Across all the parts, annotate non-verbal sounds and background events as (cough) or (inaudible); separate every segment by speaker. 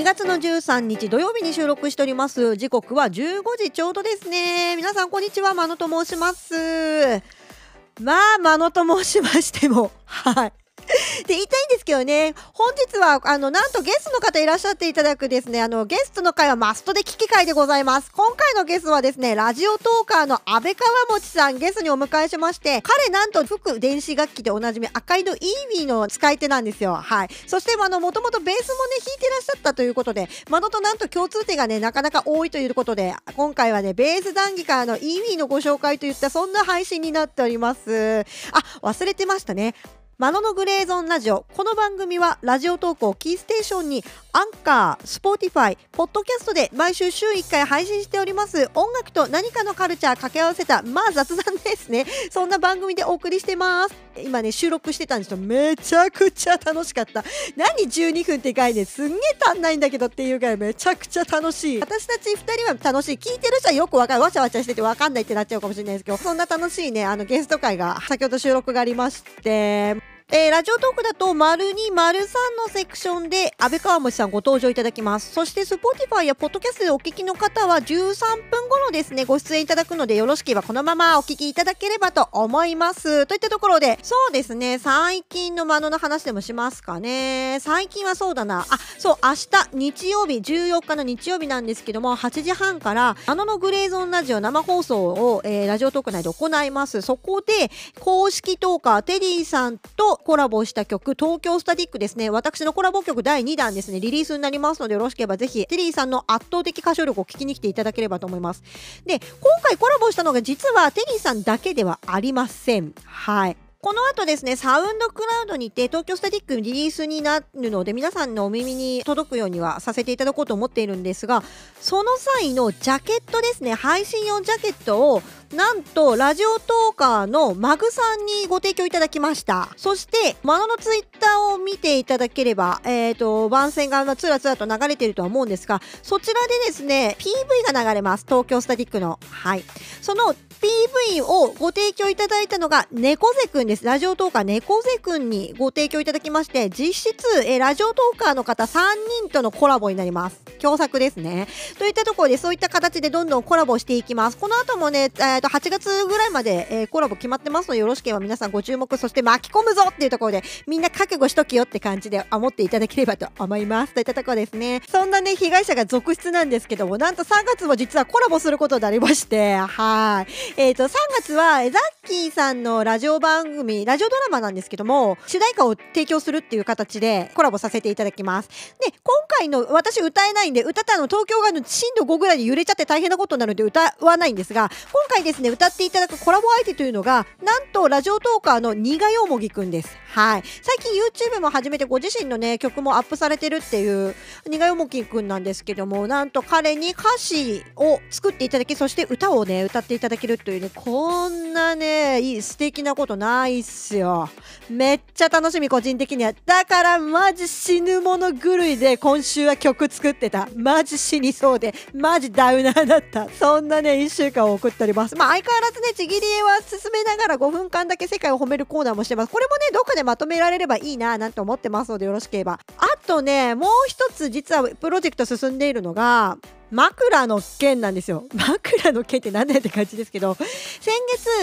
Speaker 1: 2月の13日土曜日に収録しております。時刻は15時ちょうどですね。皆さんこんにちは。まのと申します。まあまのと申しましても。はい。で言いたいんですけどね。本日はあのなんとゲストの方いらっしゃっていただくですね。あのゲストの会はマストで聞き会でございます。今回のゲストはですねラジオトーカーの安倍川持さんゲストにお迎えしまして彼なんと吹く電子楽器でおなじみ赤いのイーEWIの使い手なんですよ。はい。そしてあのもともとベースもね弾いてらっしゃったということでマノとなんと共通点がねなかなか多いということで今回はねベース談義からの EWIのご紹介といったそんな配信になっております。あ忘れてましたね。マノのグレーゾーンラジオ。この番組はラジオトークをキーステーションに Anchor、Spotify、ポッドキャストで毎週週1回配信しております。音楽と何かのカルチャー掛け合わせたまあ雑談ですね。そんな番組でお送りしてます。今ね収録してたんですよ。めちゃくちゃ楽しかった。何12分って概念すんげえ足んないんだけどっていうぐらいめちゃくちゃ楽しい。私たち2人は楽しい。聞いてる人はよくわかる。わちゃわちゃしててわかんないってなっちゃうかもしれないですけどそんな楽しいねあのゲスト回が先ほど収録がありまして。えー、ラジオトークだと、丸2、丸3のセクションで、あべかわもちさんご登場いただきます。そして、 Spotify やポッドキャストでお聞きの方は、13分頃ですね、ご出演いただくので、よろしければこのままお聞きいただければと思います。といったところで、そうですね、最近のマノの話でもしますかね。最近はそうだな。あ、そう、明日、日曜日、14日の日曜日なんですけども、8時半から、マノのグレーゾーンラジオ生放送を、えー、ラジオトーク内で行います。そこで、公式トーカー、テディさんと、コラボした曲、東京スタティックですね。私のコラボ曲第2弾ですね、リリースになりますので、よろしければぜひ、テリーさんの圧倒的歌唱力を聞きに来ていただければと思います。で、今回コラボしたのが実はテリーさんだけではありません。はい。この後ですね、サウンドクラウドにて東京スタティックリリースになるので、皆さんのお耳に届くようにはさせていただこうと思っているんですが、その際のジャケットですね、配信用ジャケットをなんとラジオトーカーのマグさんにご提供いただきましたそしてマノのツイッターを見ていただければえっ、ー、と番宣がつらつらと流れているとは思うんですがそちらでですね PV が流れます東京スタティックのはいその PV をご提供いただいたのが猫背くんです。ラジオトーカー猫背くんにご提供いただきまして、実質、えラジオトーカーの方3人とのコラボになります。共作ですね。といったところでそういった形でどんどんコラボしていきます。この後もね、えー、と8月ぐらいまで、えー、コラボ決まってますのでよろしければ皆さんご注目、そして巻き込むぞっていうところでみんな覚悟しとけよって感じで思っていただければと思います。といったところですね。そんなね、被害者が続出なんですけども、なんと3月も実はコラボすることになりまして、はい。えっ、ー、と、3月は、ザッキーさんのラジオ番組、ラジオドラマなんですけども、主題歌を提供するっていう形でコラボさせていただきます。で、今回の私歌えないんで、歌ったの東京が震度5ぐらいで揺れちゃって大変なことになるので歌わないんですが、今回でですね、歌っていただくコラボ相手というのが、なんとラジオトーカーの苦よもぎくんです。はい。最近 YouTube も始めてご自身のね、曲もアップされてるっていう苦よもぎくんなんですけども、なんと彼に歌詞を作っていただき、そして歌をね、歌っていただけるというね、こんなね、いい素敵なことないっすよ。めっちゃ楽しみ、個人的には。だからマジ死ぬもの狂いで今週は曲作ってた。マジ死にそうで、マジダウナーだった。そんなね、1週間を送っております。まあ相変わらずね、ちぎり絵は進めながら5分間だけ世界を褒めるコーナーもしてます。これもね、どっかでまとめられればいいななんて思ってますのでよろしければ。あとね、もう一つ実はプロジェクト進んでいるのが、枕の件なんですよ。枕の件って何だよって感じですけど、先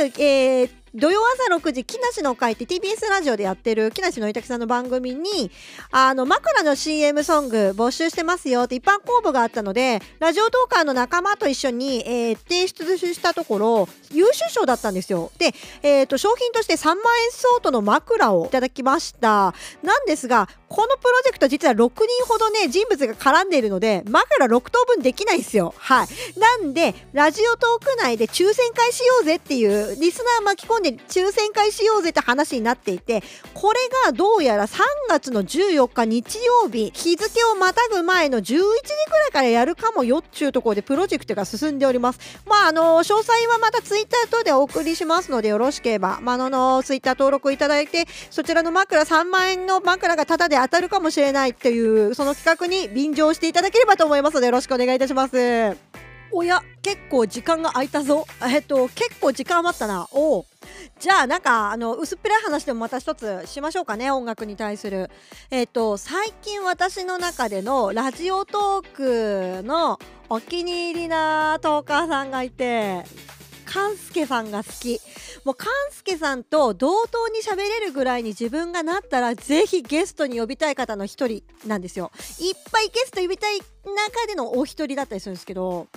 Speaker 1: 月、えー、土曜朝6時、木梨の会って TBS ラジオでやってる木梨のいたきさんの番組に、あの、枕の CM ソング募集してますよって一般公募があったので、ラジオトーカーの仲間と一緒に、えー、提出したところ、優秀賞だったんですよ。で、えっ、ー、と、商品として3万円相当の枕をいただきました。なんですが、このプロジェクト実は6人ほどね、人物が絡んでいるので、枕6等分できないんですよ。はい。なんで、ラジオトーク内で抽選会しようぜっていう、リスナー巻き込んで抽選会しようぜって話になっていて、これがどうやら3月の14日日曜日、日付をまたぐ前の11時くらいからやるかもよっちゅうところでプロジェクトが進んでおります。まあ、あの、詳細はまたツイッター等でお送りしますので、よろしければ、まあ、の、ツイッター登録いただいて、そちらの枕3万円の枕がタダで当たるかもしれないっていう、その企画に便乗していただければと思いますので、よろしくお願いいたします。おや結構時間が空いたぞ。えっと結構時間余ったな。おじゃあなんかあの薄っぺらい話でもまた一つしましょうかね音楽に対する。えっと最近私の中でのラジオトークのお気に入りなトーカーさんがいて勘介さんが好き。もう勘介さんと同等に喋れるぐらいに自分がなったらぜひゲストに呼びたい方の一人なんですよ。いっぱいゲスト呼びたい中でのお一人だったりするんですけど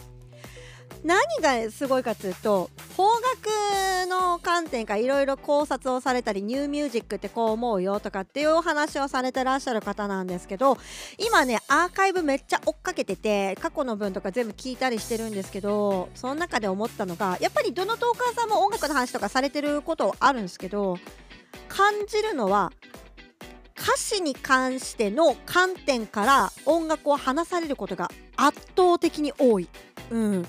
Speaker 1: 何がすごいかというと邦楽の観点からいろいろ考察をされたりニューミュージックってこう思うよとかっていうお話をされてらっしゃる方なんですけど今ねアーカイブめっちゃ追っかけてて過去の分とか全部聞いたりしてるんですけどその中で思ったのがやっぱりどのトーカーさんも音楽の話とかされてることあるんですけど感じるのは歌詞に関しての観点から音楽を話されることが圧倒的に多い。うん、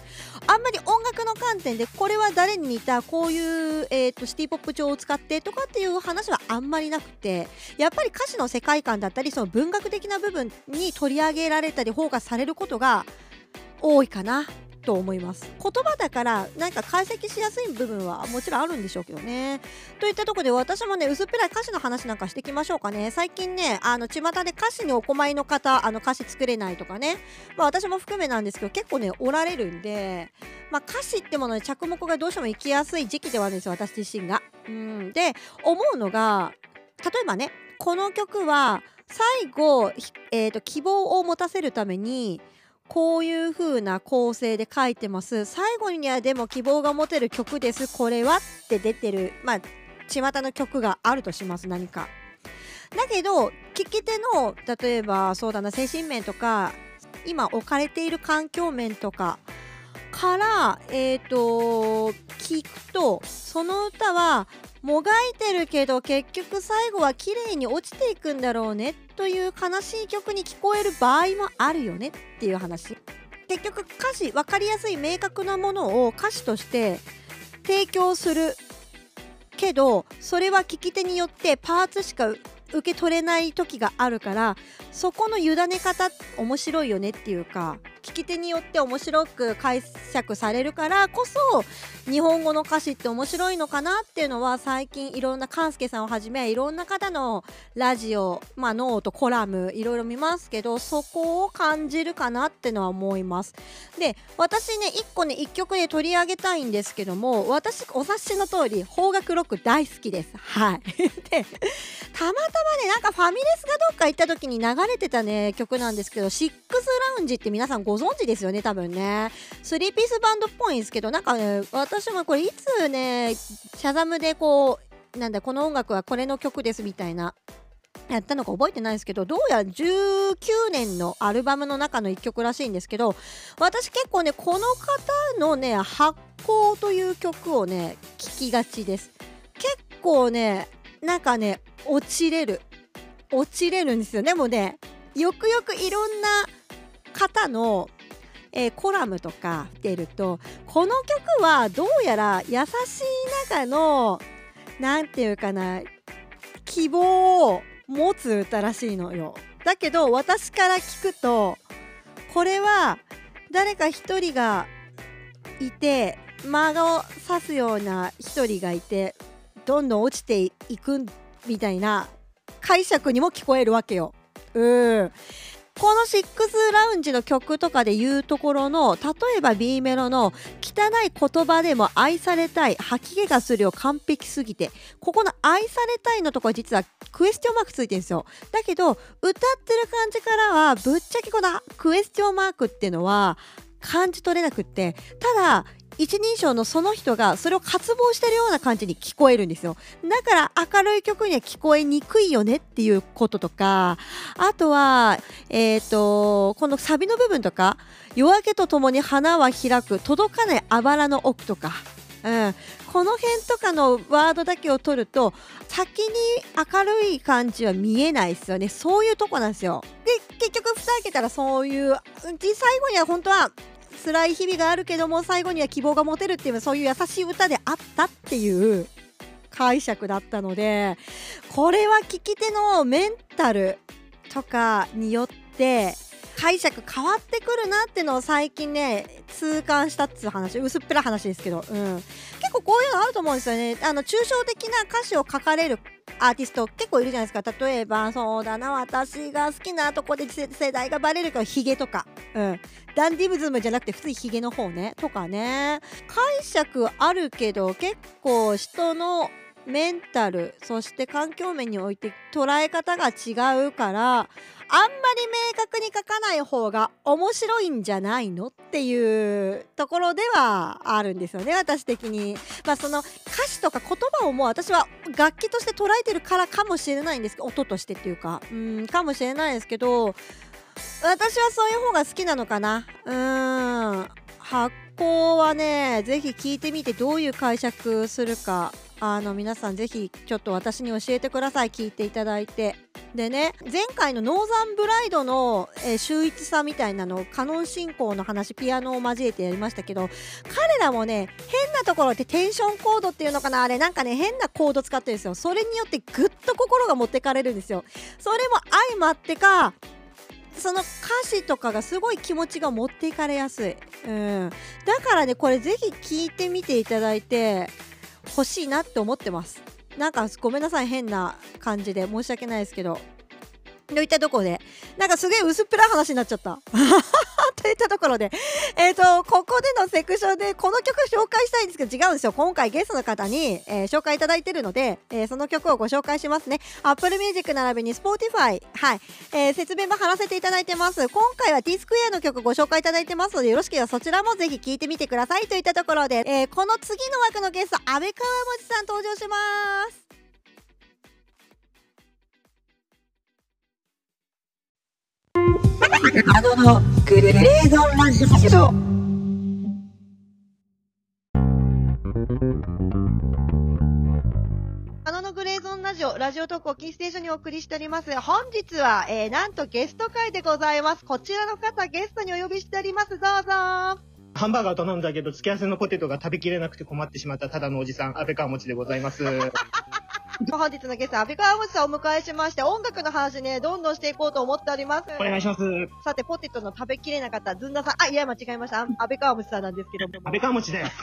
Speaker 1: あんまり音楽の観点でこれは誰に似たこういう、えーと、シティ・ポップ調を使ってとかっていう話はあんまりなくてやっぱり歌詞の世界観だったりその文学的な部分に取り上げられたりフォーカスされることが多いかな。と思います。言葉だからなんか解析しやすい部分はもちろんあるんでしょうけどね。といったとこで私もね薄っぺらい歌詞の話なんかしてきましょうかね。最近ねあの巷で歌詞にお困りの方あの歌詞作れないとかね。まあ私も含めなんですけど結構ねおられるんでまあ歌詞ってものに着目がどうしても行きやすい時期ではあるんですよ私自身が。うん。で思うのが例えばねこの曲は最後、えーと希望を持たせるためにこういう風な構成で書いてます。最後にはでも希望が持てる曲です。これはって出てるまあ巷の曲があるとします。何か。だけど聞き手の例えばそうだな精神面とか今置かれている環境面とかからえっ、ー、と聞くとその歌はもがいてるけど結局最後は綺麗に落ちていくんだろうねという悲しい曲に聞こえる場合もあるよねっていう話。結局歌詞分かりやすい明確なものを歌詞として提供するけどそれは聞き手によってパーツしか受け取れない時があるからそこの委ね方面白いよねっていうか聞き手によって面白く解釈されるからこそ日本語の歌詞って面白いのかなっていうのは最近いろんな勘介さんをはじめいろんな方のラジオ、まあ、ノートコラムいろいろ見ますけどそこを感じるかなってのは思います。で私ね1個ね1曲で取り上げたいんですけども私お察しの通り邦楽ロック大好きです。はい。(laughs) でたまたまねなんかファミレスがどっか行った時に流れてたね曲なんですけどシックスラウンジって皆さんご存知ですよね多分ね。スリーピースバンドっぽいんですけどなんかね私もこれいつねシャザムでこうなんだこの音楽はこれの曲ですみたいなやったのか覚えてないですけどどうやら19年のアルバムの中の1曲らしいんですけど私結構ねこの方のね「発酵」という曲をね聴きがちです。結構ねなんかね落ちれる落ちれるんですよでもねよくよくいろんな方のえー、コラムとか出るとこの曲はどうやら優しい中の何て言うかな希望を持つ歌らしいのよ。だけど私から聞くとこれは誰か一人がいて間を指すような一人がいてどんどん落ちていくみたいな解釈にも聞こえるわけよ。うん。この「シックスラウンジ」の曲とかで言うところの例えば B メロの「汚い言葉でも愛されたい吐き気がするよ完璧すぎて」ここの「愛されたい」のところ実はクエスチョンマークついてるんですよ。だけど歌ってる感じからはぶっちゃけこのクエスチョンマークっていうのは感じ取れなくって。ただ一人称のその人がそれを渇望してるような感じに聞こえるんですよ。だから明るい曲には聞こえにくいよねっていうこととかあとはえっ、ー、とこのサビの部分とか夜明けとともに花は開く届かないあばらの奥とかうん、この辺とかのワードだけを取ると先に明るい感じは見えないですよね。そういうとこなんですよ。で結局蓋開けたらそういう最後には本当は辛い日々があるけども最後には希望が持てるっていうそういう優しい歌であったっていう解釈だったのでこれは聴き手のメンタルとかによって解釈変わってくるなってのを最近ね痛感したっつう話薄っぺら話ですけど、うん、結構こういうのあると思うんですよね。あの抽象的な歌詞を書かれるアーティスト結構いるじゃないですか。例えばそうだな私が好きなとこで世代がバレるからヒゲとか、うん、ダンディブズムじゃなくて普通にヒゲの方ね。とかね。解釈あるけど結構人のメンタルそして環境面において捉え方が違うからあんまり明確に書かない方が面白いんじゃないのっていうところではあるんですよね私的に。まあその歌詞とか言葉をもう私は楽器として捉えてるからかもしれないんですけど音としてっていうか。うんかもしれないですけど私はそういう方が好きなのかな。うん。発行はねぜひ聞いてみてどういう解釈するか。あの皆さんぜひちょっと私に教えてください。聞いていただいて。でね前回のノーザンブライドの、えー、秀逸さみたいなのカノン進行の話ピアノを交えてやりましたけど彼らもね変なところってテンションコードっていうのかな？あれなんかね変なコード使ってるんですよ。それによってぐっと心が持ってかれるんですよ。それも相まってかその歌詞とかがすごい気持ちが持っていかれやすい、うん、だからねこれぜひ聞いてみていただいて欲しいなって思ってます。なんかごめんなさい変な感じで申し訳ないですけど。といったとこで？なんかすげえ薄っぺらい話になっちゃった。といったところで、えっ、ー、と、ここでのセクションでこの曲紹介したいんですけど違うんですよ。今回ゲストの方に、えー、紹介いただいてるので、えー、その曲をご紹介しますね。Apple Music 並びに Spotify、はい、えー、説明も貼らせていただいてます。今回は T スクエアの曲ご紹介いただいてますので、よろしければそちらもぜひ聴いてみてくださいといったところで、えー、この次の枠のゲスト、安倍川文字さん登場します。あののグレーゾンラジオ。あののグレーゾンラジオ、ラジオトークをキーステーションにお送りしております。本日は、えー、なんとゲスト会でございます。こちらの方、ゲストにお呼びしております。どうぞ。ハ
Speaker 2: ンバーガー頼んだけど、付け合わせのポテトが食べきれなくて困ってしまったただのおじさん、安倍川持でございます。
Speaker 1: 本日のゲスト、安倍川口さんをお迎えしまして、音楽の話ね、どんどんしていこうと思っております。
Speaker 2: お願いします。
Speaker 1: さて、ポテトの食べきれなかったずんださん、あ、いや、間違えました。安倍川口さんなんですけども。
Speaker 2: 安倍川餅だよ。(laughs)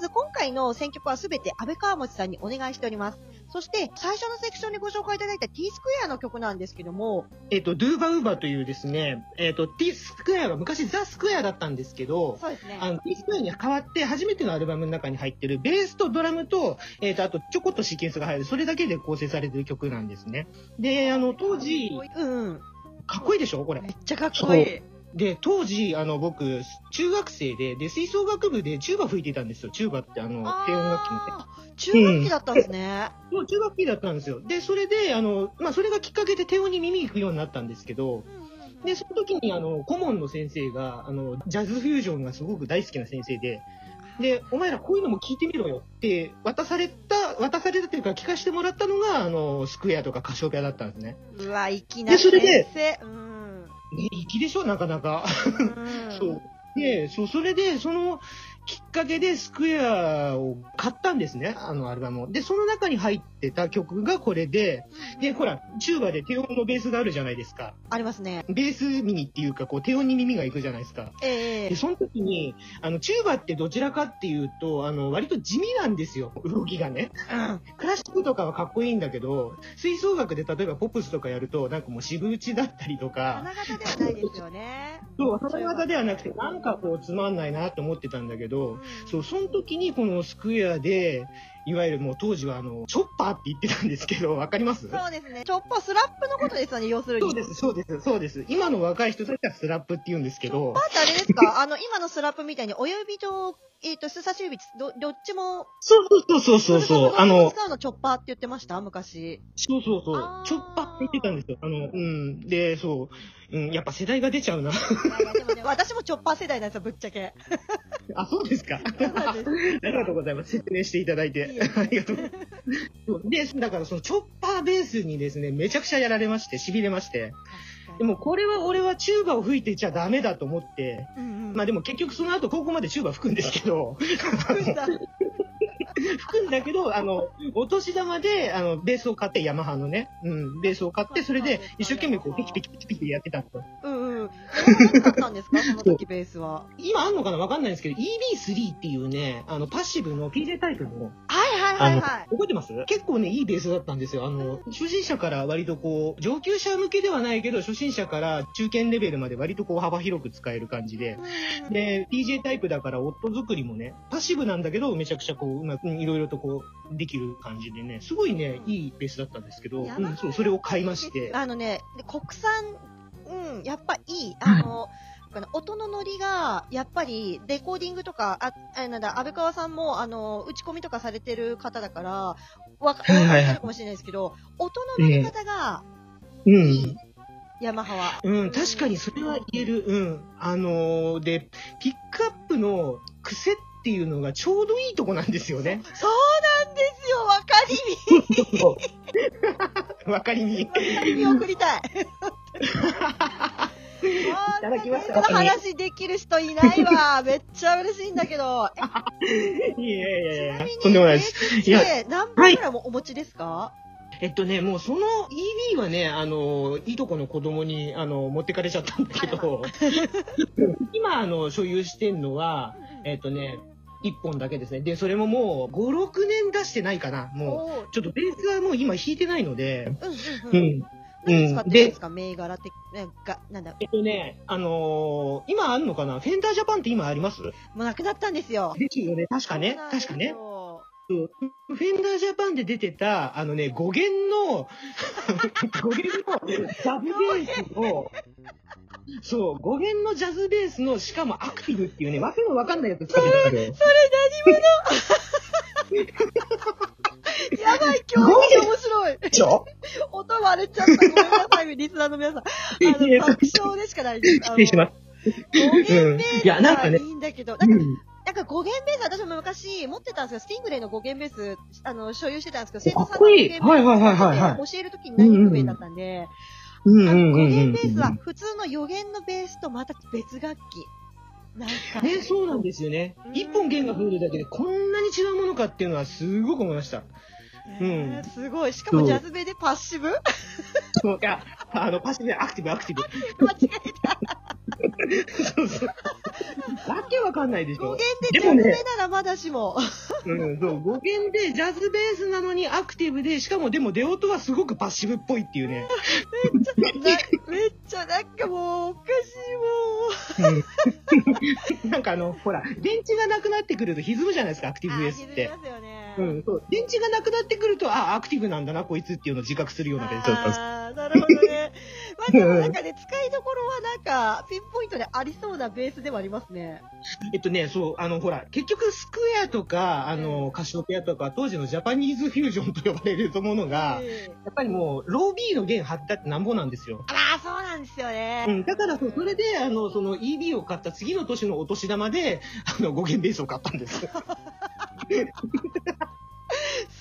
Speaker 1: まず今回の選曲はすべて安倍川持さんにお願いしております。そして、最初のセクションにご紹介いただいた T スクエアの曲なんですけども。
Speaker 2: えっ、ー、と、ドゥーバウーバというですね、えっ、ー、と、T スクエアが昔ザ・スクエアだったんですけど、
Speaker 1: そうですね。
Speaker 2: あの、T スクエアに変わって初めてのアルバムの中に入ってるベースとドラムと、えっ、ー、と、あとちょこっとシーケンスが入る、それだけで構成されてる曲なんですね。で、あの、当時、
Speaker 1: うん。
Speaker 2: かっこいいでしょ？これ。
Speaker 1: めっちゃかっこいい。
Speaker 2: で、当時、あの、僕、中学生で、で、吹奏楽部でチューバ吹いてたんですよ。チューバってあの、低音楽器の
Speaker 1: 中学期だったんですね。
Speaker 2: うん、そう、中学期だったんですよ。で、それで、あの、まあ、それがきっかけで低音に耳行くようになったんですけど、で、その時に、あの、顧問の先生が、あの、ジャズフュージョンがすごく大好きな先生で、で、お前らこういうのも聞いてみろよって渡された、渡されたというか聞かせてもらったのが、あの、スクエアとかカシオペアだったんですね。
Speaker 1: うわ、いきなり先生。うん
Speaker 2: ね、粋でしょ、なかなか。(laughs) そう。で、そう、それで、その、きっかけでスクエアを買ったんですね、あのアルバムを。で、その中に入ってた曲がこれで、で、ほら、チューバで低音のベースがあるじゃないですか。
Speaker 1: ありますね。
Speaker 2: ベースミニっていうか、こう、低音に耳がいくじゃないですか。
Speaker 1: ええー、
Speaker 2: で、その時に、あの、チューバってどちらかっていうと、あの、割と地味なんですよ、動きがね。
Speaker 1: うん。
Speaker 2: クラシックとかはかっこいいんだけど、吹奏楽で例えばポップスとかやると、なんかもう渋打ちだったりとか。
Speaker 1: 花形ではないですよね。
Speaker 2: そう、花形ではなくて、なんかこう、つまんないなって思ってたんだけど、うん、そう、その時にこのスクエアで、いわゆるもう当時はあの、チョッパーって言ってたんですけど、わかります？
Speaker 1: そうですね。チョッパー、スラップのことですよね、要するに。
Speaker 2: そうです、そうです、そうです。今の若い人たちはスラップって言うんですけど。チョッ
Speaker 1: パーってあれですか？あの、今のスラップみたいに親指と、えっ、ー、と、人差し指ど、どっちも。
Speaker 2: そうそうそうそうそう。
Speaker 1: あの、使うのチョッパーって言ってました？昔。
Speaker 2: そうそうそう。チョッパーって言ってたんですよ。あの、うん。で、そう。うん、やっぱ世代が出ちゃうな。い
Speaker 1: やでもね、私もチョッパー世代なんですよ、ぶっちゃけ。
Speaker 2: あ、そうですか。ありがとうございます。説明していただいて。ありがとう。で、だからそのチョッパーベースにですね、めちゃくちゃやられまして、痺れまして。でもこれは俺はチューバを吹いてちゃダメだと思って、うんうん、まあでも結局その後高校までチューバ吹くんですけど、吹くんだ。(laughs) けど、あの、お年玉で、あの、ベースを買って、ヤマハのね、うん、ベースを買って、それで、一生懸命こう、ピキピキピキピキやってたんですよ
Speaker 1: うんうん。何だったんですか (laughs) その時ベースは。
Speaker 2: 今あんのかなわかんないんですけど、EB3 っていうね、あの、パッシブの PJ タイプの、
Speaker 1: はいはいはいはい。
Speaker 2: 覚えてます？結構ね、いいベースだったんですよ。あの、初心者から割とこう、上級者向けではないけど、初心者から中堅レベルまで割とこう、幅広く使える感じで。
Speaker 1: うん
Speaker 2: で、PJ タイプだから音作りもね、パッシブなんだけど、めちゃくちゃこう、うまく、いろいろとこう、できる感じでね、すごいね、いいベースだったんですけど、うん、そう、それを買いまして。
Speaker 1: あのね、で国産、うん、やっぱいい。あの、この音のノリが、やっぱり、レコーディングとか、あ、あなんだ、安倍川さんも、あの、打ち込みとかされてる方だから、わか、わかるかもしれないですけど、音の乗り方が
Speaker 2: う
Speaker 1: いい
Speaker 2: ん。、
Speaker 1: ヤマハは。
Speaker 2: うん、確かにそれは言える。うん。あのーで、ピックアップの癖っていうのがちょうどいいとこなんですよね。
Speaker 1: そうなんですよ、わかり (laughs)
Speaker 2: わかりみ。
Speaker 1: み。わかりみ送りたい。い
Speaker 2: ただきました
Speaker 1: この話できる人いないわ。(laughs) めっちゃ嬉しいんだけど。え
Speaker 2: いやいやいやとんでもないです。いや
Speaker 1: て何本ぐらいもお持ちですか、
Speaker 2: えっとね、もうその EB はね、あの、いとこの子供に、あの、持ってかれちゃったんだけど、(laughs) 今、あの、所有してんのは、えっとね、1本だけですね。で、それももう、5、6年出してないかな。もう、ちょっとベースはもう今弾いてないので。
Speaker 1: うん。何使ってるんですか、銘柄って、なんか、なんだ、
Speaker 2: えっとね、あのー今あんのかな？フェンダージャパンって今あります？
Speaker 1: もうなくなったんですよ。
Speaker 2: ですよね。確かね。確かね。フェンダージャパンで出てた、あのね、語源の、(laughs) 語源のジャズベースの、そう、語源のジャズベースの、しかもアクティブっていうね、わけのわかんないやつ使ってたんだよ。(laughs)
Speaker 1: やばい、今日面白い。
Speaker 2: でしょ？
Speaker 1: 音割れちゃった。ごめんなさい、リスナーの皆さん。あの、(laughs) 爆笑でしかないです。
Speaker 2: 失礼します。
Speaker 1: 語源ベー
Speaker 2: うん
Speaker 1: ス
Speaker 2: い
Speaker 1: いいんだけど、なんか、
Speaker 2: うん。
Speaker 1: なんか語源ベース、私も昔持ってたんですけど、スティングレイの語源ベース、あの、所有してたんですけど、生徒さんの語源ベース教えるときに何不明だったんで、
Speaker 2: うんうんうんうん
Speaker 1: 語源ベースは普通の予言のベースとまた別楽器。なんか。
Speaker 2: ね、そうなんですよね
Speaker 1: うん。
Speaker 2: 一本弦が増えるだけでこんなに違うものかっていうのはすごく思いました。
Speaker 1: えーすごい。しかもジャズベでパッシブ？間違
Speaker 2: そう、いや、あの、パッシブ、アクティブ、アクティブ。
Speaker 1: えた。
Speaker 2: そうそう。わけわかんないでしょ。
Speaker 1: 語源でジャズベならまだしも。
Speaker 2: うん、そう、語源でジャズベースなのにアクティブで、しかもでも出音はすごくパッシブっぽいっていうね。
Speaker 1: なめっちゃなんかもうおかしいもん。(laughs)
Speaker 2: なんかあの、ほら、電池がなくなってくると歪むじゃないですか、アクティブベースって
Speaker 1: あー気づき。ますよね。
Speaker 2: うん、そう。電池がなくなってくると、あ、アクティブなんだな、こいつっていうのを自覚するようなベースだったんです。
Speaker 1: ああ、なるほどね。まあでもなんかね、使いどころはなんか、ピンポイントでありそうなベースではありますね。
Speaker 2: えっとね、そう、あの、ほら、結局スクエアとか、あの、カシオペアとか、当時のジャパニーズフュージョンと呼ばれるものが、
Speaker 1: ええ
Speaker 2: やっぱりもう、ロー B の弦張ったってなんぼなんですよ。
Speaker 1: あら、そうなんですよね。
Speaker 2: うん、だからそう、それで、あの、その EB を買った次の年のお年玉で、あの、5弦ベースを買ったんです。(laughs)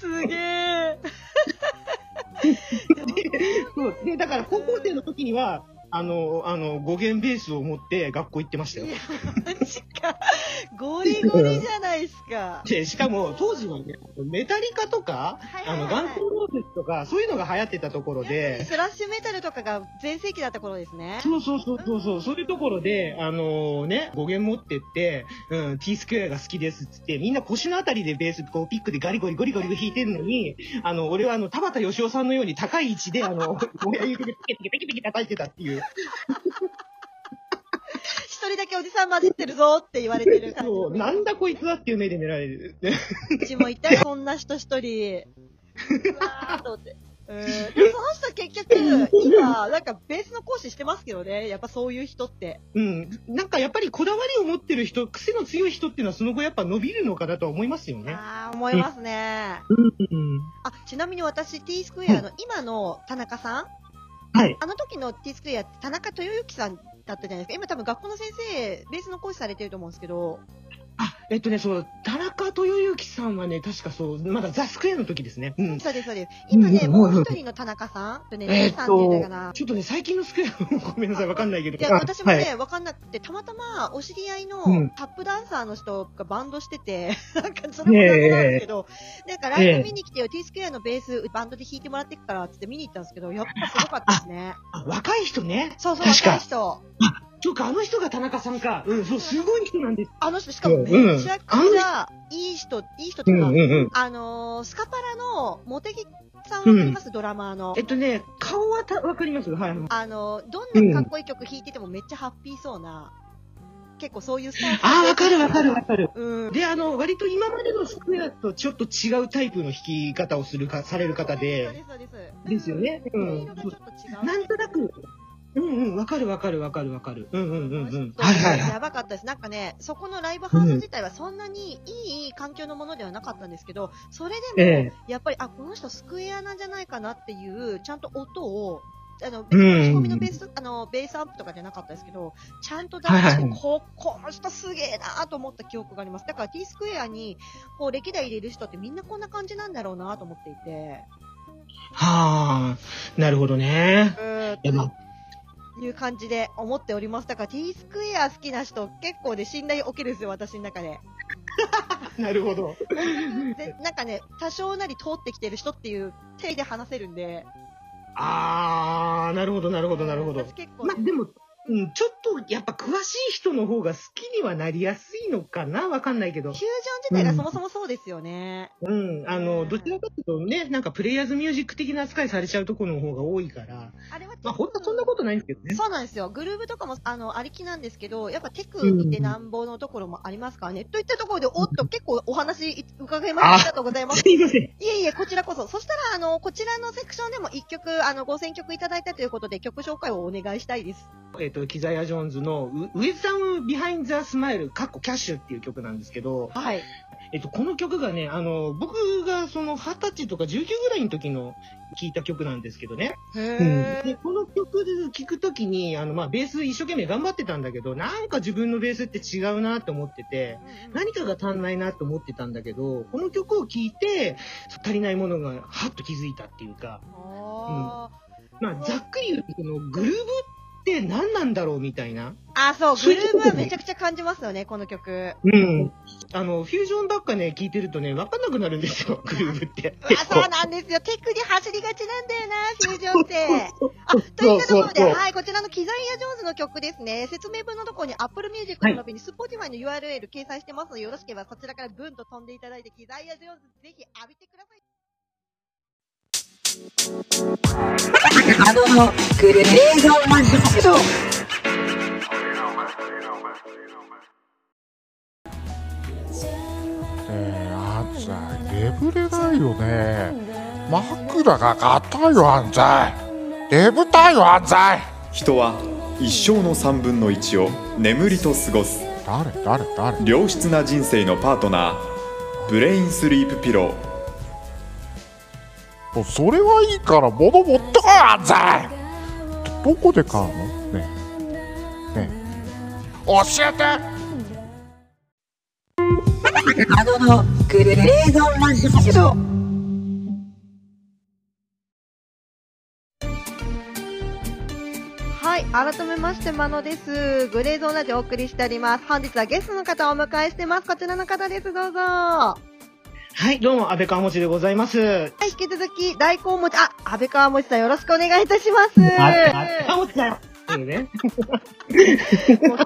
Speaker 1: すげえ。(laughs)
Speaker 2: そう。で、だから高校生の時には、あの、あの、5弦ベースを持って学校行ってましたよ
Speaker 1: マジか。ゴリゴリじゃないですか。
Speaker 2: で、しかも、当時はね、メタリカとか、あの、
Speaker 1: はいはいはい
Speaker 2: ガンツローゼスとか、そういうのが流行ってたところで、
Speaker 1: スラッシュメタルとかが全盛期だった頃ですね。
Speaker 2: そうそうそうそうそう、そういうところで、あのね、語源持ってって、うん、T スクエアが好きですっつって、みんな腰のあたりでベース、こう、ピックでガリゴリゴリゴリ弾いてるのに、あの、俺はあの、田畑義雄さんのように高い位置で、あの、(laughs) 親指でピキピキピキピキ叩いてたっていう。
Speaker 1: 一人だけおじさん混じってるぞって言われてる感じ。
Speaker 2: そう、なんだこいつはっていう目で見られる。
Speaker 1: うちもいたよ、そんな人一人。うわーと思って。うん。その人結局、今、なんかベースの講師してますけどね。やっぱそういう人って。
Speaker 2: うん。なんかやっぱりこだわりを持ってる人、癖の強い人っていうのはその後やっぱ伸びるのかなとは思いますよね。
Speaker 1: ああ、思いますね。
Speaker 2: うん。
Speaker 1: あ、ちなみに私、T スクエアの今の田中さん
Speaker 2: はい。
Speaker 1: あの時の T スクエアって田中豊之さんだったじゃないですか。今多分学校の先生、ベースの講師されてると思うんですけど。
Speaker 2: あ、えっとね、そう、田中豊之さんはね、確かそう、まだザ・スクエアの時ですね。うん。
Speaker 1: そうです、そうです。今ね、
Speaker 2: うん
Speaker 1: もう一人の田中さん、ね、
Speaker 2: えーっと
Speaker 1: な、。
Speaker 2: ちょっとね、最近のスクエア、ごめんなさい、わかんないけど。
Speaker 1: いや、
Speaker 2: あ
Speaker 1: 私もね、
Speaker 2: はい
Speaker 1: わかんなくて、たまたまお知り合いの
Speaker 2: うん
Speaker 1: タップダンサーの人がバンドしてて、(laughs) なんかそれも謎なんですけど、なんかライブ見に来てよ、T スクエアのベースバンドで弾いてもらってくからって見に行ったんですけど、やっぱすごかったですね。
Speaker 2: あ若い人ね。
Speaker 1: そうそう、若い人。
Speaker 2: そうか、あの人が田中さんか。うん、そう、すごい人なんです。
Speaker 1: あの人、しかもめちゃくちゃいい人、いい人っていうか、
Speaker 2: うん。
Speaker 1: あのースカパラのモテギさんわかります、ドラマーの
Speaker 2: え。っとね、顔はたわかります？はい。
Speaker 1: あのーどんなかっこいい曲弾いててもめっちゃハッピーそうな、結構そういうスタイル。
Speaker 2: あー、わかるわかるわかる。
Speaker 1: うん。
Speaker 2: で、あの、割と今までのスクエアとちょっと違うタイプの弾き方をするか、される方
Speaker 1: そうで
Speaker 2: で、
Speaker 1: す、そうです。
Speaker 2: ですよね。うん。なんとなく、うんうん、わかるわかるわかるわかる。うんうんうんうん。
Speaker 1: は
Speaker 2: いいはいいはい。
Speaker 1: やばかったです。なんかね、そこのライブハウス自体はそんなにいい環境のものではなかったんですけど、それでも、
Speaker 2: え
Speaker 1: やっぱり、あ、この人スクエアなんじゃないかなっていう、ちゃんと音を、あの、
Speaker 2: うん
Speaker 1: 仕込みのベース、あの、ベースアンプとかじゃなかったですけど、ちゃんと出して、
Speaker 2: はいはい
Speaker 1: こ、この人すげえなと思った記憶があります。だから T スクエアに、こう、歴代入れる人ってみんなこんな感じなんだろうなと思っていて、
Speaker 2: はあ、なるほどね。
Speaker 1: うーん
Speaker 2: い
Speaker 1: う感じで思っております。だから T スクエア好きな人結構で信頼を受けるんですよ、私の中で。(laughs)
Speaker 2: なるほど。
Speaker 1: でなんかね、多少なり通ってきてる人っていう手で話せるんで。
Speaker 2: あー、なるほどなるほどなるほど
Speaker 1: 私。結構、
Speaker 2: まあでも、うん、ちょっとやっぱ詳しい人の方が好きにはなりやすいのかな？わかんないけど
Speaker 1: フュー。ジョン自体がそもそもそうですよね。
Speaker 2: うん、あの、どちらかというとね、なんかプレイヤーズミュージック的な扱いされちゃうところの方が多いから、
Speaker 1: あれは
Speaker 2: まあ本当はそんなことないんですけどね。
Speaker 1: そうなんですよ。グルーブとかも、あの、ありきなんですけど、やっぱテク見せてなんぼのところもありますからね。といったところで、おっと、結構お話伺いました。ありがとうございます。
Speaker 2: すいません。
Speaker 1: いえいえ、こちらこそ。そしたら、あの、こちらのセクションでも一曲、あの、ご選曲いただいたということで、曲紹介をお願いしたいです。
Speaker 2: えっ、と、 Keziah Jones のウ、 Wisdom Behind the Smile、カッコキャッシュっていう曲なんですけど、
Speaker 1: はい。
Speaker 2: えっと、この曲がね、あの、僕がその20歳とか19ぐらいの時の聴いた曲なんですけどね。
Speaker 1: へ
Speaker 2: で、この曲で聴くときに、あの、まあ、ベース一生懸命頑張ってたんだけど、なんか自分のベースって違うなって思ってて、何かが足んないなって思ってたんだけど、この曲を聴いて、足りないものがはっと気づいたっていうか、
Speaker 1: あ
Speaker 2: まあ、ざっくり言うと、このグルーブって何なんだろうみたいな。
Speaker 1: ーあ、そう、グルーブはめちゃくちゃ感じますよね、この曲。
Speaker 2: うん。あの、フュージョンばっかね、聴いてるとね、わかんなくなるんですよ、(laughs) グルーブって。
Speaker 1: あ、そうなんですよ。テクに走りがちなんだよな、フュージョンって。あ、といったところで、はい、こちらのキザイア・ジョーンズの曲ですね。説明文のところに Apple Music の並びに Spotify の URL 掲載してますので、よろしければそちらからブンと飛んでいただいて、キザイア・ジョーンズぜひ浴びてください。
Speaker 3: あのグレーゾーンなんですけど。
Speaker 4: えー、あんざい眠れないよね。枕が硬いよあんざい眠たいよあんざい
Speaker 5: 人は一生の3分の1を眠りと過ごす。
Speaker 4: 誰誰誰？
Speaker 5: 良質な人生のパートナー。ブレインスリープピロー
Speaker 4: それはいいから物持ってこいあんざいどどこで買うの？ねえねえ教えて
Speaker 1: はい、改めまして、まのです。グレーゾーンラジオお送りしております。本日はゲストの方をお迎えしてます。こちらの方です、どうぞ。は
Speaker 2: はい、どうも、安倍川もちでございます。
Speaker 1: い、引き続き、大根餅、あ、安倍川餅さんよろしくお願いいたします。
Speaker 2: 安倍川もちだよ。ね。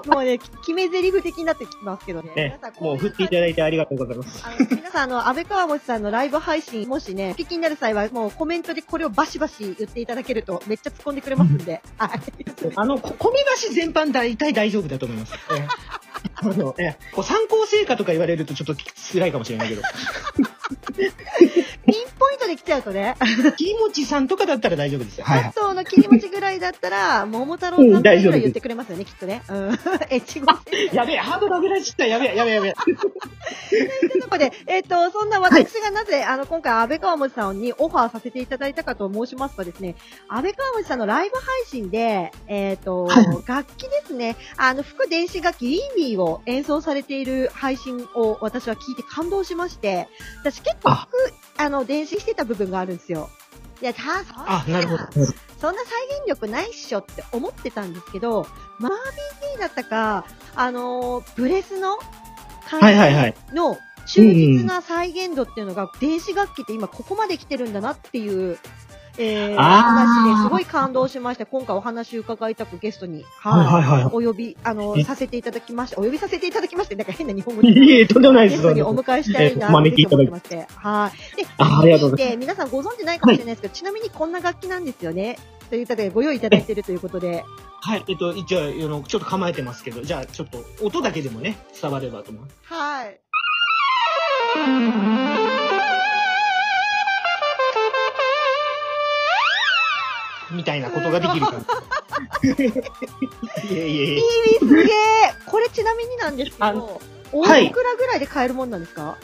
Speaker 1: もうね、決め台詞的になってきますけどね。
Speaker 2: ねもう振っていただいてありがとうございます。
Speaker 1: あの皆さん、あの、安倍川餅さんのライブ配信、もしね、お聞きになる際は、もうコメントでこれをバシバシ言っていただけると、めっちゃ突っ込んでくれますんで。はい。
Speaker 2: あの、こ米菓子全般大体大丈夫だと思います。ええあの、えこう参考成果とか言われるとちょっと辛いかもしれないけど。
Speaker 1: ピ (laughs) ンポイントトで来ちゃうとね、
Speaker 2: 切りもちさんとかだったら大丈夫ですよ。はい、はい。
Speaker 1: 佐藤の切り餅ぐらいだったら、桃太郎さんぐらい言ってくれますよね、きっとね。うん。越後
Speaker 2: やべえ、ハードル上げられちゃった。やべえ、やべえ、やべえ。
Speaker 1: ということで、えっ、と、そんな私がなぜ、あの、今回、安倍川餅さんにオファーさせていただいたかと申しますとですね、安倍川餅さんのライブ配信で、えっ、と、
Speaker 2: はい
Speaker 1: 楽器ですね、あの、副電子楽器、リービーを演奏されている配信を私は聞いて感動しまして、私結構
Speaker 2: あ
Speaker 1: の、電子してた部分があるんですよ。いや、た、そん
Speaker 2: あ、なるほど。
Speaker 1: そんな再現力ないっしょって思ってたんですけど、マービー D だったか、あのーブレスの感。じの忠実な再現度っていうのが、電子楽器って今ここまで来てるんだなっていう、えー、話ですごい感動しまして、今回お話伺いたくゲストに、
Speaker 2: はいはいはい
Speaker 1: お呼び、あの、
Speaker 2: え
Speaker 1: させていただきまして、お呼びさせていただきまして、なんか変な日本語で。
Speaker 2: いえとんでもないです。
Speaker 1: ゲストにお迎えしたいな
Speaker 2: えお招きいただき
Speaker 1: と思ってまして。はい。で、
Speaker 2: あありがとうござい
Speaker 1: で、皆さんご存知ないかもしれないですけど、ちなみにこんな楽器なんですよね。ということで、ご用意いただいているということで。
Speaker 2: はい、えっと、一応、あの、ちょっと構えてますけど、じゃあ、ちょっと、音だけでもね、伝わればと思う。
Speaker 1: はい。
Speaker 2: みたいなことができるかな。(laughs) いえい
Speaker 1: すげえこれちなみになんですけ
Speaker 2: あ
Speaker 1: ど、おい
Speaker 2: はい
Speaker 1: くらぐらいで買えるもんなんですか、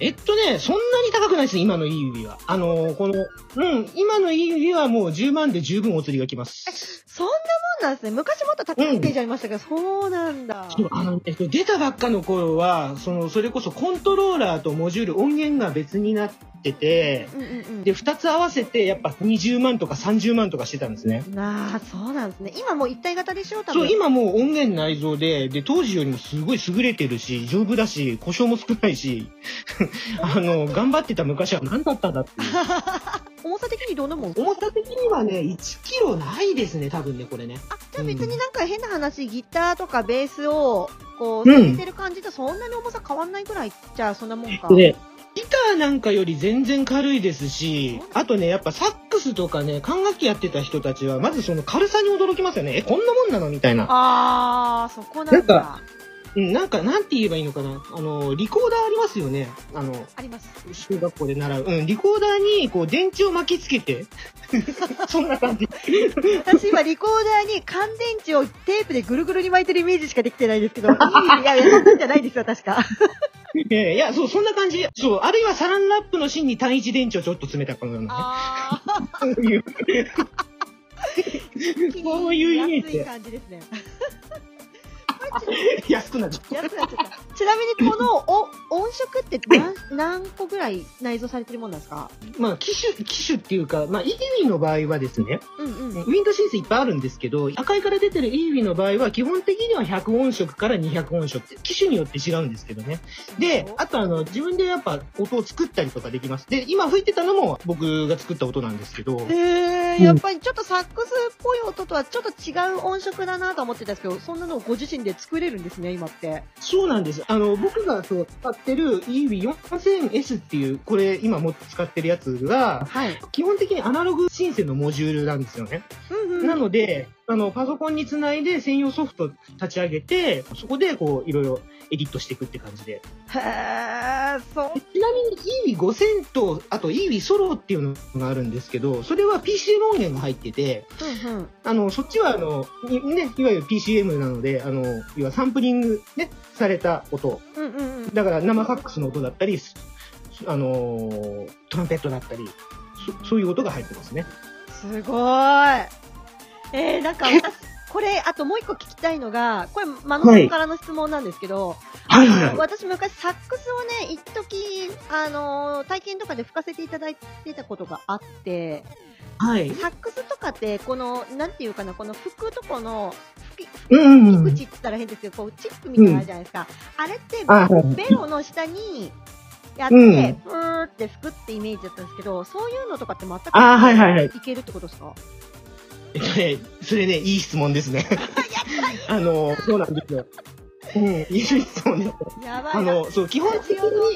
Speaker 2: えっとね、そんなに高くないですね、今のいい指は。あの、この、うん、今のいい指はもう10万で十分お釣りが来ます。
Speaker 1: そんなもんなんですね。昔もっと高いイメージありましたけど、そうなんだ。
Speaker 2: あの、えっと、出たばっかの頃は、その、それこそコントローラーとモジュール、音源が別になってて、
Speaker 1: うんうんうん。
Speaker 2: で、二つ合わせて、やっぱ20万とか30万とかしてたんですね。
Speaker 1: なあ、そうなんですね。今もう一体型でしょ多分。
Speaker 2: そう、今もう音源内蔵で、で、当時よりもすごい優れてるし、丈夫だし、故障も少ないし、(laughs) あの、頑張ってた昔は何だったんだっていう。(laughs)
Speaker 1: 重さ的にどんなもん
Speaker 2: 重さ的にはね、1キロないですね、多分ね、これね。
Speaker 1: あ、じゃあ別になんか変な話、ギターとかベースを、こう、
Speaker 2: うん
Speaker 1: 下げてる感じとそんなに重さ変わんないくらいじゃあそんなもんか。
Speaker 2: で、ギターなんかより全然軽いですし、あとね、やっぱサックスとかね、管楽器やってた人たちは、まずその軽さに驚きますよね。え、こんなもんなの？みたいな。
Speaker 1: あー、そこなんだ。
Speaker 2: なんうん、なんか、なんて言えばいいのかな。あの、リコーダーありますよね。あの、
Speaker 1: あります。
Speaker 2: 中学校で習う。うん、リコーダーに、こう、電池を巻きつけて、(laughs) そんな感じ。
Speaker 1: 私今リコーダーに乾電池をテープでぐるぐるに巻いてるイメージしかできてないですけど、(laughs) いやいや、そんなんじゃないですよ、確か。
Speaker 2: い (laughs) やいや、そう、そんな感じ。そう、あるいはサランラップの芯に単一電池をちょっと詰めたかのような
Speaker 1: あ
Speaker 2: ね。そういう。
Speaker 1: ー、
Speaker 2: そういうイメージ
Speaker 1: 安い感じですね。
Speaker 2: 安くなっちゃった。
Speaker 1: 安くなっちゃった。ちなみにこのお音色って何何個ぐらい内蔵されてるもんなんですか？
Speaker 2: まあ、機種、機種っていうか、まあ、イーウィの場合はですね、
Speaker 1: うんうん。
Speaker 2: ウィンドシンセいっぱいあるんですけど、赤いから出てるイーウィの場合は、基本的には100音色から200音色って、機種によって違うんですけどね。で、あとあの、自分でやっぱ音を作ったりとかできます。で、今吹いてたのも僕が作った音なんですけど、
Speaker 1: へー、やっぱりちょっとサックスっぽい音とはちょっと違う音色だなと思ってたんですけど、そんなのをご自身で作れるんですね、今って。
Speaker 2: そうなんです。あの、僕がそう使ってる EV4000S っていう、これ今も使ってるやつが、
Speaker 1: はい。
Speaker 2: 基本的にアナログシンセのモジュールなんですよね。
Speaker 1: うんうん。
Speaker 2: なので、あの、パソコンにつないで専用ソフト立ち上げて、そこでこう、いろいろエディットしていくって感じで。
Speaker 1: へー、そう。
Speaker 2: ちなみに EV5000 と、あと EV ソロっていうのがあるんですけど、それは PCM 音源が入ってて、
Speaker 1: うんうん。
Speaker 2: あの、そっちはあの、いね、いわゆる PCM なので、あの、要はサンプリングね、された音。
Speaker 1: うんうんうん。
Speaker 2: だから生ファックスの音だったり、すあのートランペットだったり、そそういう音が入ってますね。
Speaker 1: すごーい。えー、なんか私、これ、あともう一個聞きたいのが、これ、マノさんからの質問なんですけど、
Speaker 2: はいはい
Speaker 1: 私昔サックスをね、一時あのー体験とかで吹かせていただいてたことがあって、
Speaker 2: はい。
Speaker 1: サックスとかって、この、なんていうかな、この吹くとこの、吹き、
Speaker 2: うんうんうん。
Speaker 1: 吹く口って言ったら変ですけど、こう、チップみたいなのあるじゃないですか。あれって、ベロの下に、やって、
Speaker 2: うん
Speaker 1: プーって吹くってイメージだったんですけど、そういうのとかって全く
Speaker 2: い
Speaker 1: けるってことですか？
Speaker 2: えっとね、それね、いい質問ですね。あの、そうなんですよ。うん、いい質問です。
Speaker 1: やばいな。
Speaker 2: あの、そう、基本的に。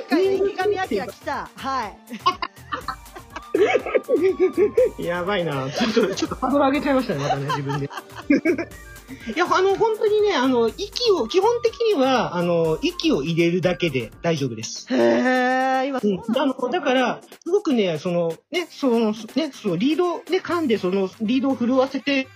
Speaker 1: 池上彰来た。はい。(laughs)
Speaker 2: やばいな。ちょっと、ちょっとハードル上げちゃいましたね、またね、自分で。いや、あの、本当にね、あの、息を、基本的には、あの、息を入れるだけで大丈夫です。
Speaker 1: へえ、今そう
Speaker 2: うん、あのだから、すごくね、その、ね、その、ね、そう、リードで噛んで、その、リードを震わせて、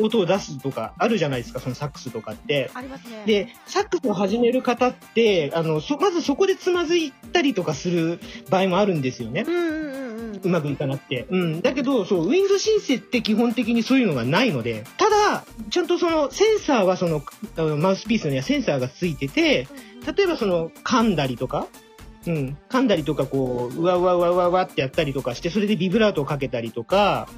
Speaker 2: 音を出すとか、あるじゃないですか、そのサックスとかって。
Speaker 1: ありますね。
Speaker 2: で、サックスを始める方って、あの、そ、まずそこでつまずいたりとかする場合もあるんですよね
Speaker 1: う。んうんう。
Speaker 2: まくいかなくて。うん。だけど、そう、ウィンドシンセって基本的にそういうのがないので、ただ、ちゃんとその、センサーはその、あのマウスピースにはセンサーがついてて、例えばその、噛んだりとか、うん、噛んだりとか、こう、うわうわうわうわうわってやったりとかして、それでビブラートをかけたりとか、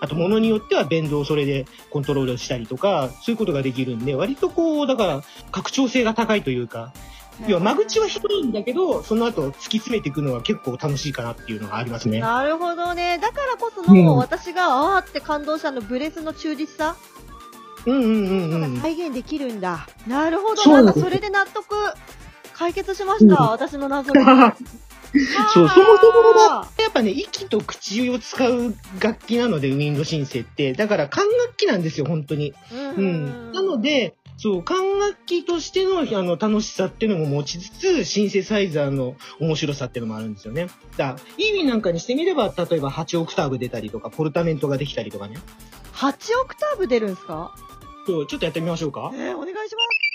Speaker 2: あと、物によってはベンドをそれでコントロールしたりとか、そういうことができるんで、割とこう、だから、拡張性が高いというか、要は間口は広いんだけど、その後突き詰めていくのは結構楽しいかなっていうのがありますね。
Speaker 1: なるほどね。だからこそ
Speaker 2: うん
Speaker 1: の、私が、あーって感動したの、ブレスの忠実さ
Speaker 2: うんうんうんうん。
Speaker 1: 再現できるんだ。なるほど。
Speaker 2: なん
Speaker 1: かそれで納得、解決しました。
Speaker 2: うん
Speaker 1: 私の謎が。(laughs)
Speaker 2: そう、そもそもが
Speaker 1: あ
Speaker 2: やっぱね、息と口を使う楽器なので、ウィンドシンセって。だから管楽器なんですよ、本当に。
Speaker 1: ー
Speaker 2: うん。なので、そう、管楽器としてのあの楽しさっていうのも持ちつつ、シンセサイザーの面白さっていうのもあるんですよね。だ意味なんかにしてみれば、例えば8オクターブ出たりとか、ポルタメントができたりとかね。
Speaker 1: 8オクターブ出るんですか？
Speaker 2: そう、ちょっとやってみましょうか。
Speaker 1: えー、お願いします。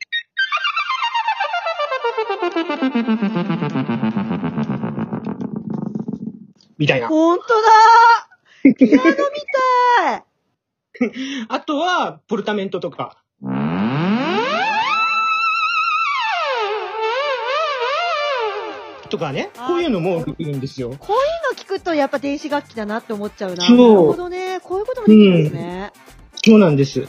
Speaker 2: みたいな。
Speaker 1: ほんとだピアノみたい (laughs)
Speaker 2: あとは、ポルタメントとか。とかね、こういうのもできるんですよ。
Speaker 1: こういうの聞くとやっぱ電子楽器だなって思っちゃうな。
Speaker 2: そう
Speaker 1: なるほどね。こういうこともできるんですね。
Speaker 2: そうなんです。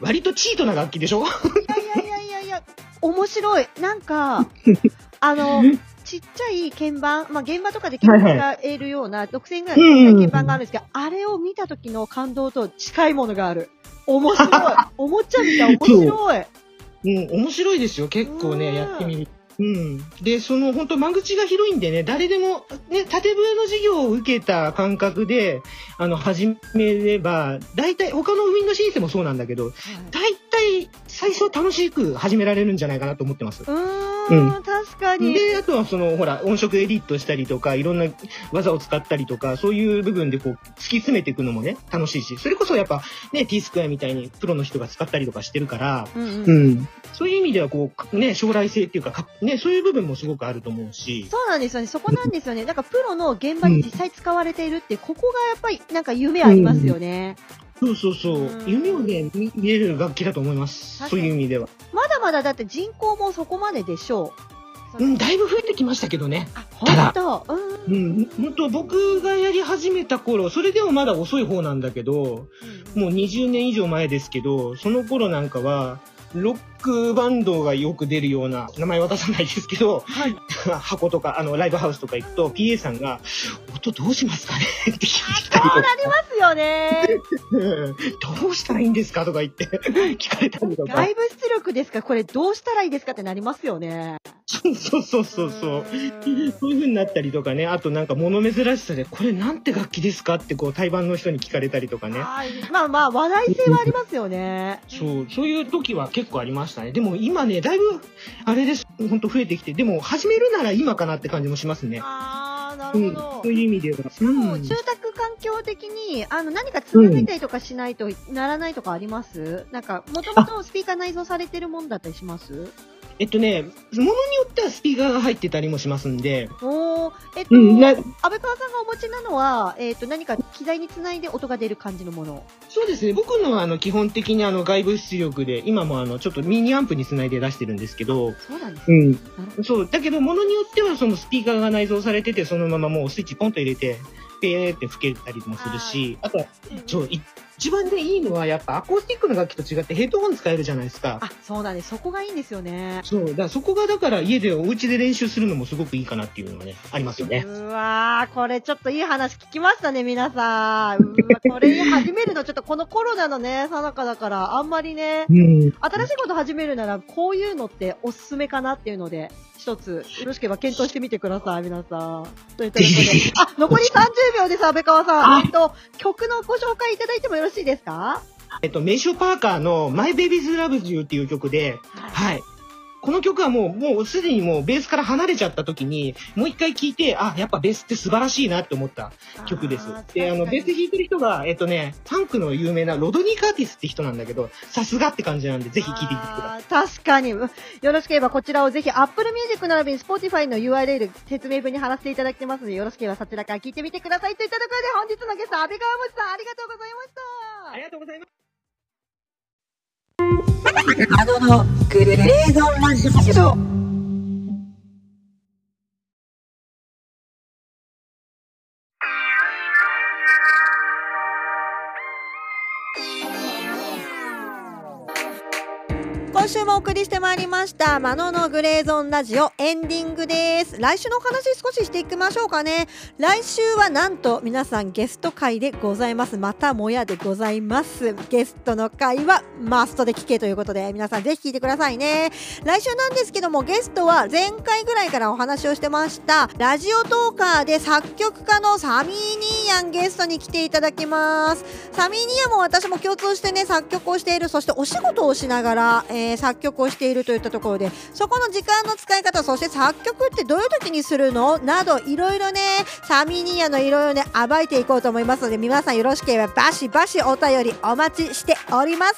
Speaker 2: 割とチートな楽器でしょ？
Speaker 1: いやいやいやいや、面白い。なんか、(laughs) あの、ちっちゃい鍵盤、まあ、現場とかで鍵盤使えるような、6000円ぐらいの鍵盤があるんですけど、あれを見た時の感動と近いものがある。面白い。(laughs) おもちゃみたい、面白い。
Speaker 2: うん、面白いですよ。結構ね、
Speaker 1: うん
Speaker 2: やってみる。うん。で、その、本当間口が広いんでね、誰でも、ね、縦笛の授業を受けた感覚で、あの、始めれば、大体、他のウィンドシンセもそうなんだけど、大体、最初は楽しく始められるんじゃないかなと思ってます。
Speaker 1: うーん、確かに。
Speaker 2: で、あとはその、ほら、音色エディットしたりとか、いろんな技を使ったりとか、そういう部分でこう、突き詰めていくのもね、楽しいし、それこそやっぱ、ね、T スクエアみたいにプロの人が使ったりとかしてるから、
Speaker 1: うんうん
Speaker 2: うん。そういう意味では、こう、ね、将来性っていうかか、ね、そういう部分もすごくあると思うし、
Speaker 1: そうなんですよね。そこなんですよね。なんかプロの現場に実際使われているって、ここがやっぱりなんか夢ありますよね。
Speaker 2: そうそうそう
Speaker 1: うん、
Speaker 2: 夢をね、見見れる楽器だと思います。そういう意味では。
Speaker 1: まだまだだって人口もそこまででしょう。
Speaker 2: うん、だいぶ増えてきましたけどね。
Speaker 1: 本当？うん。
Speaker 2: うん、本当僕がやり始めた頃、それでもまだ遅い方なんだけど、もう20年以上前ですけど、その頃なんかは、ロックバンドがよく出るような、名前渡さないですけど、
Speaker 1: はい。(laughs)
Speaker 2: 箱とか、あの、ライブハウスとか行くと、PA さんが、音どうしますかね？って聞いたりとか、
Speaker 1: ますよね。
Speaker 2: う (laughs) んどうしたらいいんですか？とか言って、聞かれたりとか
Speaker 1: 外。部出力ですか？これどうしたらいいですかってなりますよね。
Speaker 2: そうそうそうそう。そういう風になったりとかね、あとなんか物珍しさで、これなんて楽器ですか？ってこう、対バンの人に聞かれたりとかね。
Speaker 1: はいまあまあ、話題性はありますよね。
Speaker 2: そう、そういう時は結構ありましたね。でも今ね、だいぶ、あれです、本当増えてきて、でも始めるなら今かなって感じもしますね。
Speaker 1: ああ、な
Speaker 2: うん、
Speaker 1: るほど
Speaker 2: そう。いう意味では。うん
Speaker 1: もう住宅環境的に、あの、何かつまずいたりとかしないとならないとかあります、なんか、もともとスピーカー内蔵されてるもんだったりします？
Speaker 2: えっとね、ものによってはスピーカーが入ってたりもしますんで、
Speaker 1: おーえっと、
Speaker 2: うん、な
Speaker 1: 安倍川さんがお持ちなのは、えっと、何か機材につないで音が出る感じのもの？
Speaker 2: そうですね、僕のはあの基本的にあの外部出力で、今もあのちょっとミニアンプにつないで出してるんですけど、
Speaker 1: そうなんですね。
Speaker 2: うん。そう、だけど、ものによっては、そのスピーカーが内蔵されてて、そのままもうスイッチポンと入れて、ペーって吹けたりもするし、あとは、そう、い一番ね、いいのは、やっぱアコースティックの楽器と違ってヘッドホン使えるじゃないですか。
Speaker 1: あ、そうなんです。そこがいいんですよね。
Speaker 2: そう、だそこがだから家で、お家で練習するのもすごくいいかなっていうのがね、ありますよね。
Speaker 1: うわー、これちょっといい話聞きましたね、皆さん。うわこれ始めるのちょっとこのコロナのね、さなかだから、あんまりね、
Speaker 2: うん。
Speaker 1: 新しいこと始めるなら、こういうのっておすすめかなっていうので、一つ、よろしければ検討してみてください、皆さん。(laughs) ということで、あ、残り30秒です、安倍川さん。
Speaker 2: あ
Speaker 1: えっと、曲のご紹介いただいてもよろしいですか？
Speaker 2: えっと、メイショパーカーの My Baby's Loves You っていう曲で、はい。この曲はもう、もうすでにもうベースから離れちゃった時に、もう一回聴いて、あ、やっぱベースって素晴らしいなって思った曲です。で、あの、ベース弾いてる人が、えっとね、ファンクの有名なロドニー・カーティスって人なんだけど、さすがって感じなんで、ぜひ聴いてみてください。
Speaker 1: 確かに。よろしければこちらをぜひ Apple Music 並びに Spotify の URL 説明文に貼らせていただいてますので、よろしければそちらから聞いてみてください。といったところで本日のゲスト、安倍川餅さん、ありがとうございました。
Speaker 2: ありがとうございます。
Speaker 3: あののグレーゾーンラジオ
Speaker 1: 今週もお送りしてまいりました、マノのグレーゾンラジオエンディングです。来週のお話少ししていきましょうかね。来週はなんと皆さんゲスト会でございます。またもやでございます。ゲストの会はマストで聞けということで、皆さんぜひ聞いてくださいね。来週なんですけども、ゲストは前回ぐらいからお話をしてました、ラジオトーカーで作曲家のサミー・ニーヤンゲストに来ていただきます。サミー・ニーヤンも私も共通してね、作曲をしている、そしてお仕事をしながら、えー作曲をしているといったところで、そこの時間の使い方、そして作曲ってどういう時にするの？など、いろいろね、サミ・ニーヤンのいろいろね、暴いていこうと思いますので、皆さんよろしければバシバシお便りお待ちしております。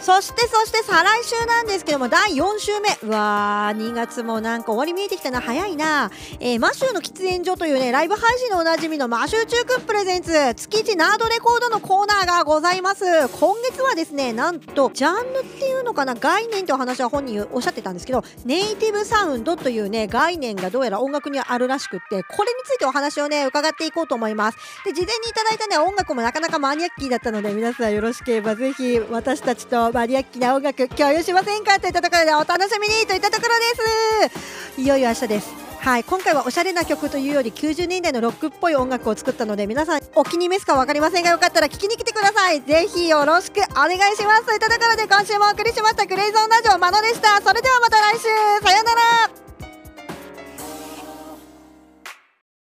Speaker 1: そして、そして再来週なんですけども、第4週目。うわー、2月もなんか終わり見えてきたな、早いな。えーマシューの喫煙所というね、ライブ配信のおなじみのマシュー中クプレゼンツ、月一ナードレコードのコーナーがございます。今月はですね、なんと、ジャンルっていうのかな、概念という話は本人おっしゃってたんですけど、ネイティブサウンドというね、概念がどうやら音楽にはあるらしくって、これについてお話をね、伺っていこうと思います。で、事前にいただいたね、音楽もなかなかマニアッキーだったので、皆さんよろしければぜひ、私たちとマニアッキーな音楽共有しませんか？といったところでお楽しみにといったところです。いよいよ明日です。はい、今回はおしゃれな曲というより90年代のロックっぽい音楽を作ったので皆さんお気に召すか分かりませんがよかったら聞きに来てください。ぜひよろしくお願いしますといったところで今週もお送りしましたグレイゾーンラジオマノでした。それではまた来週。さよなら。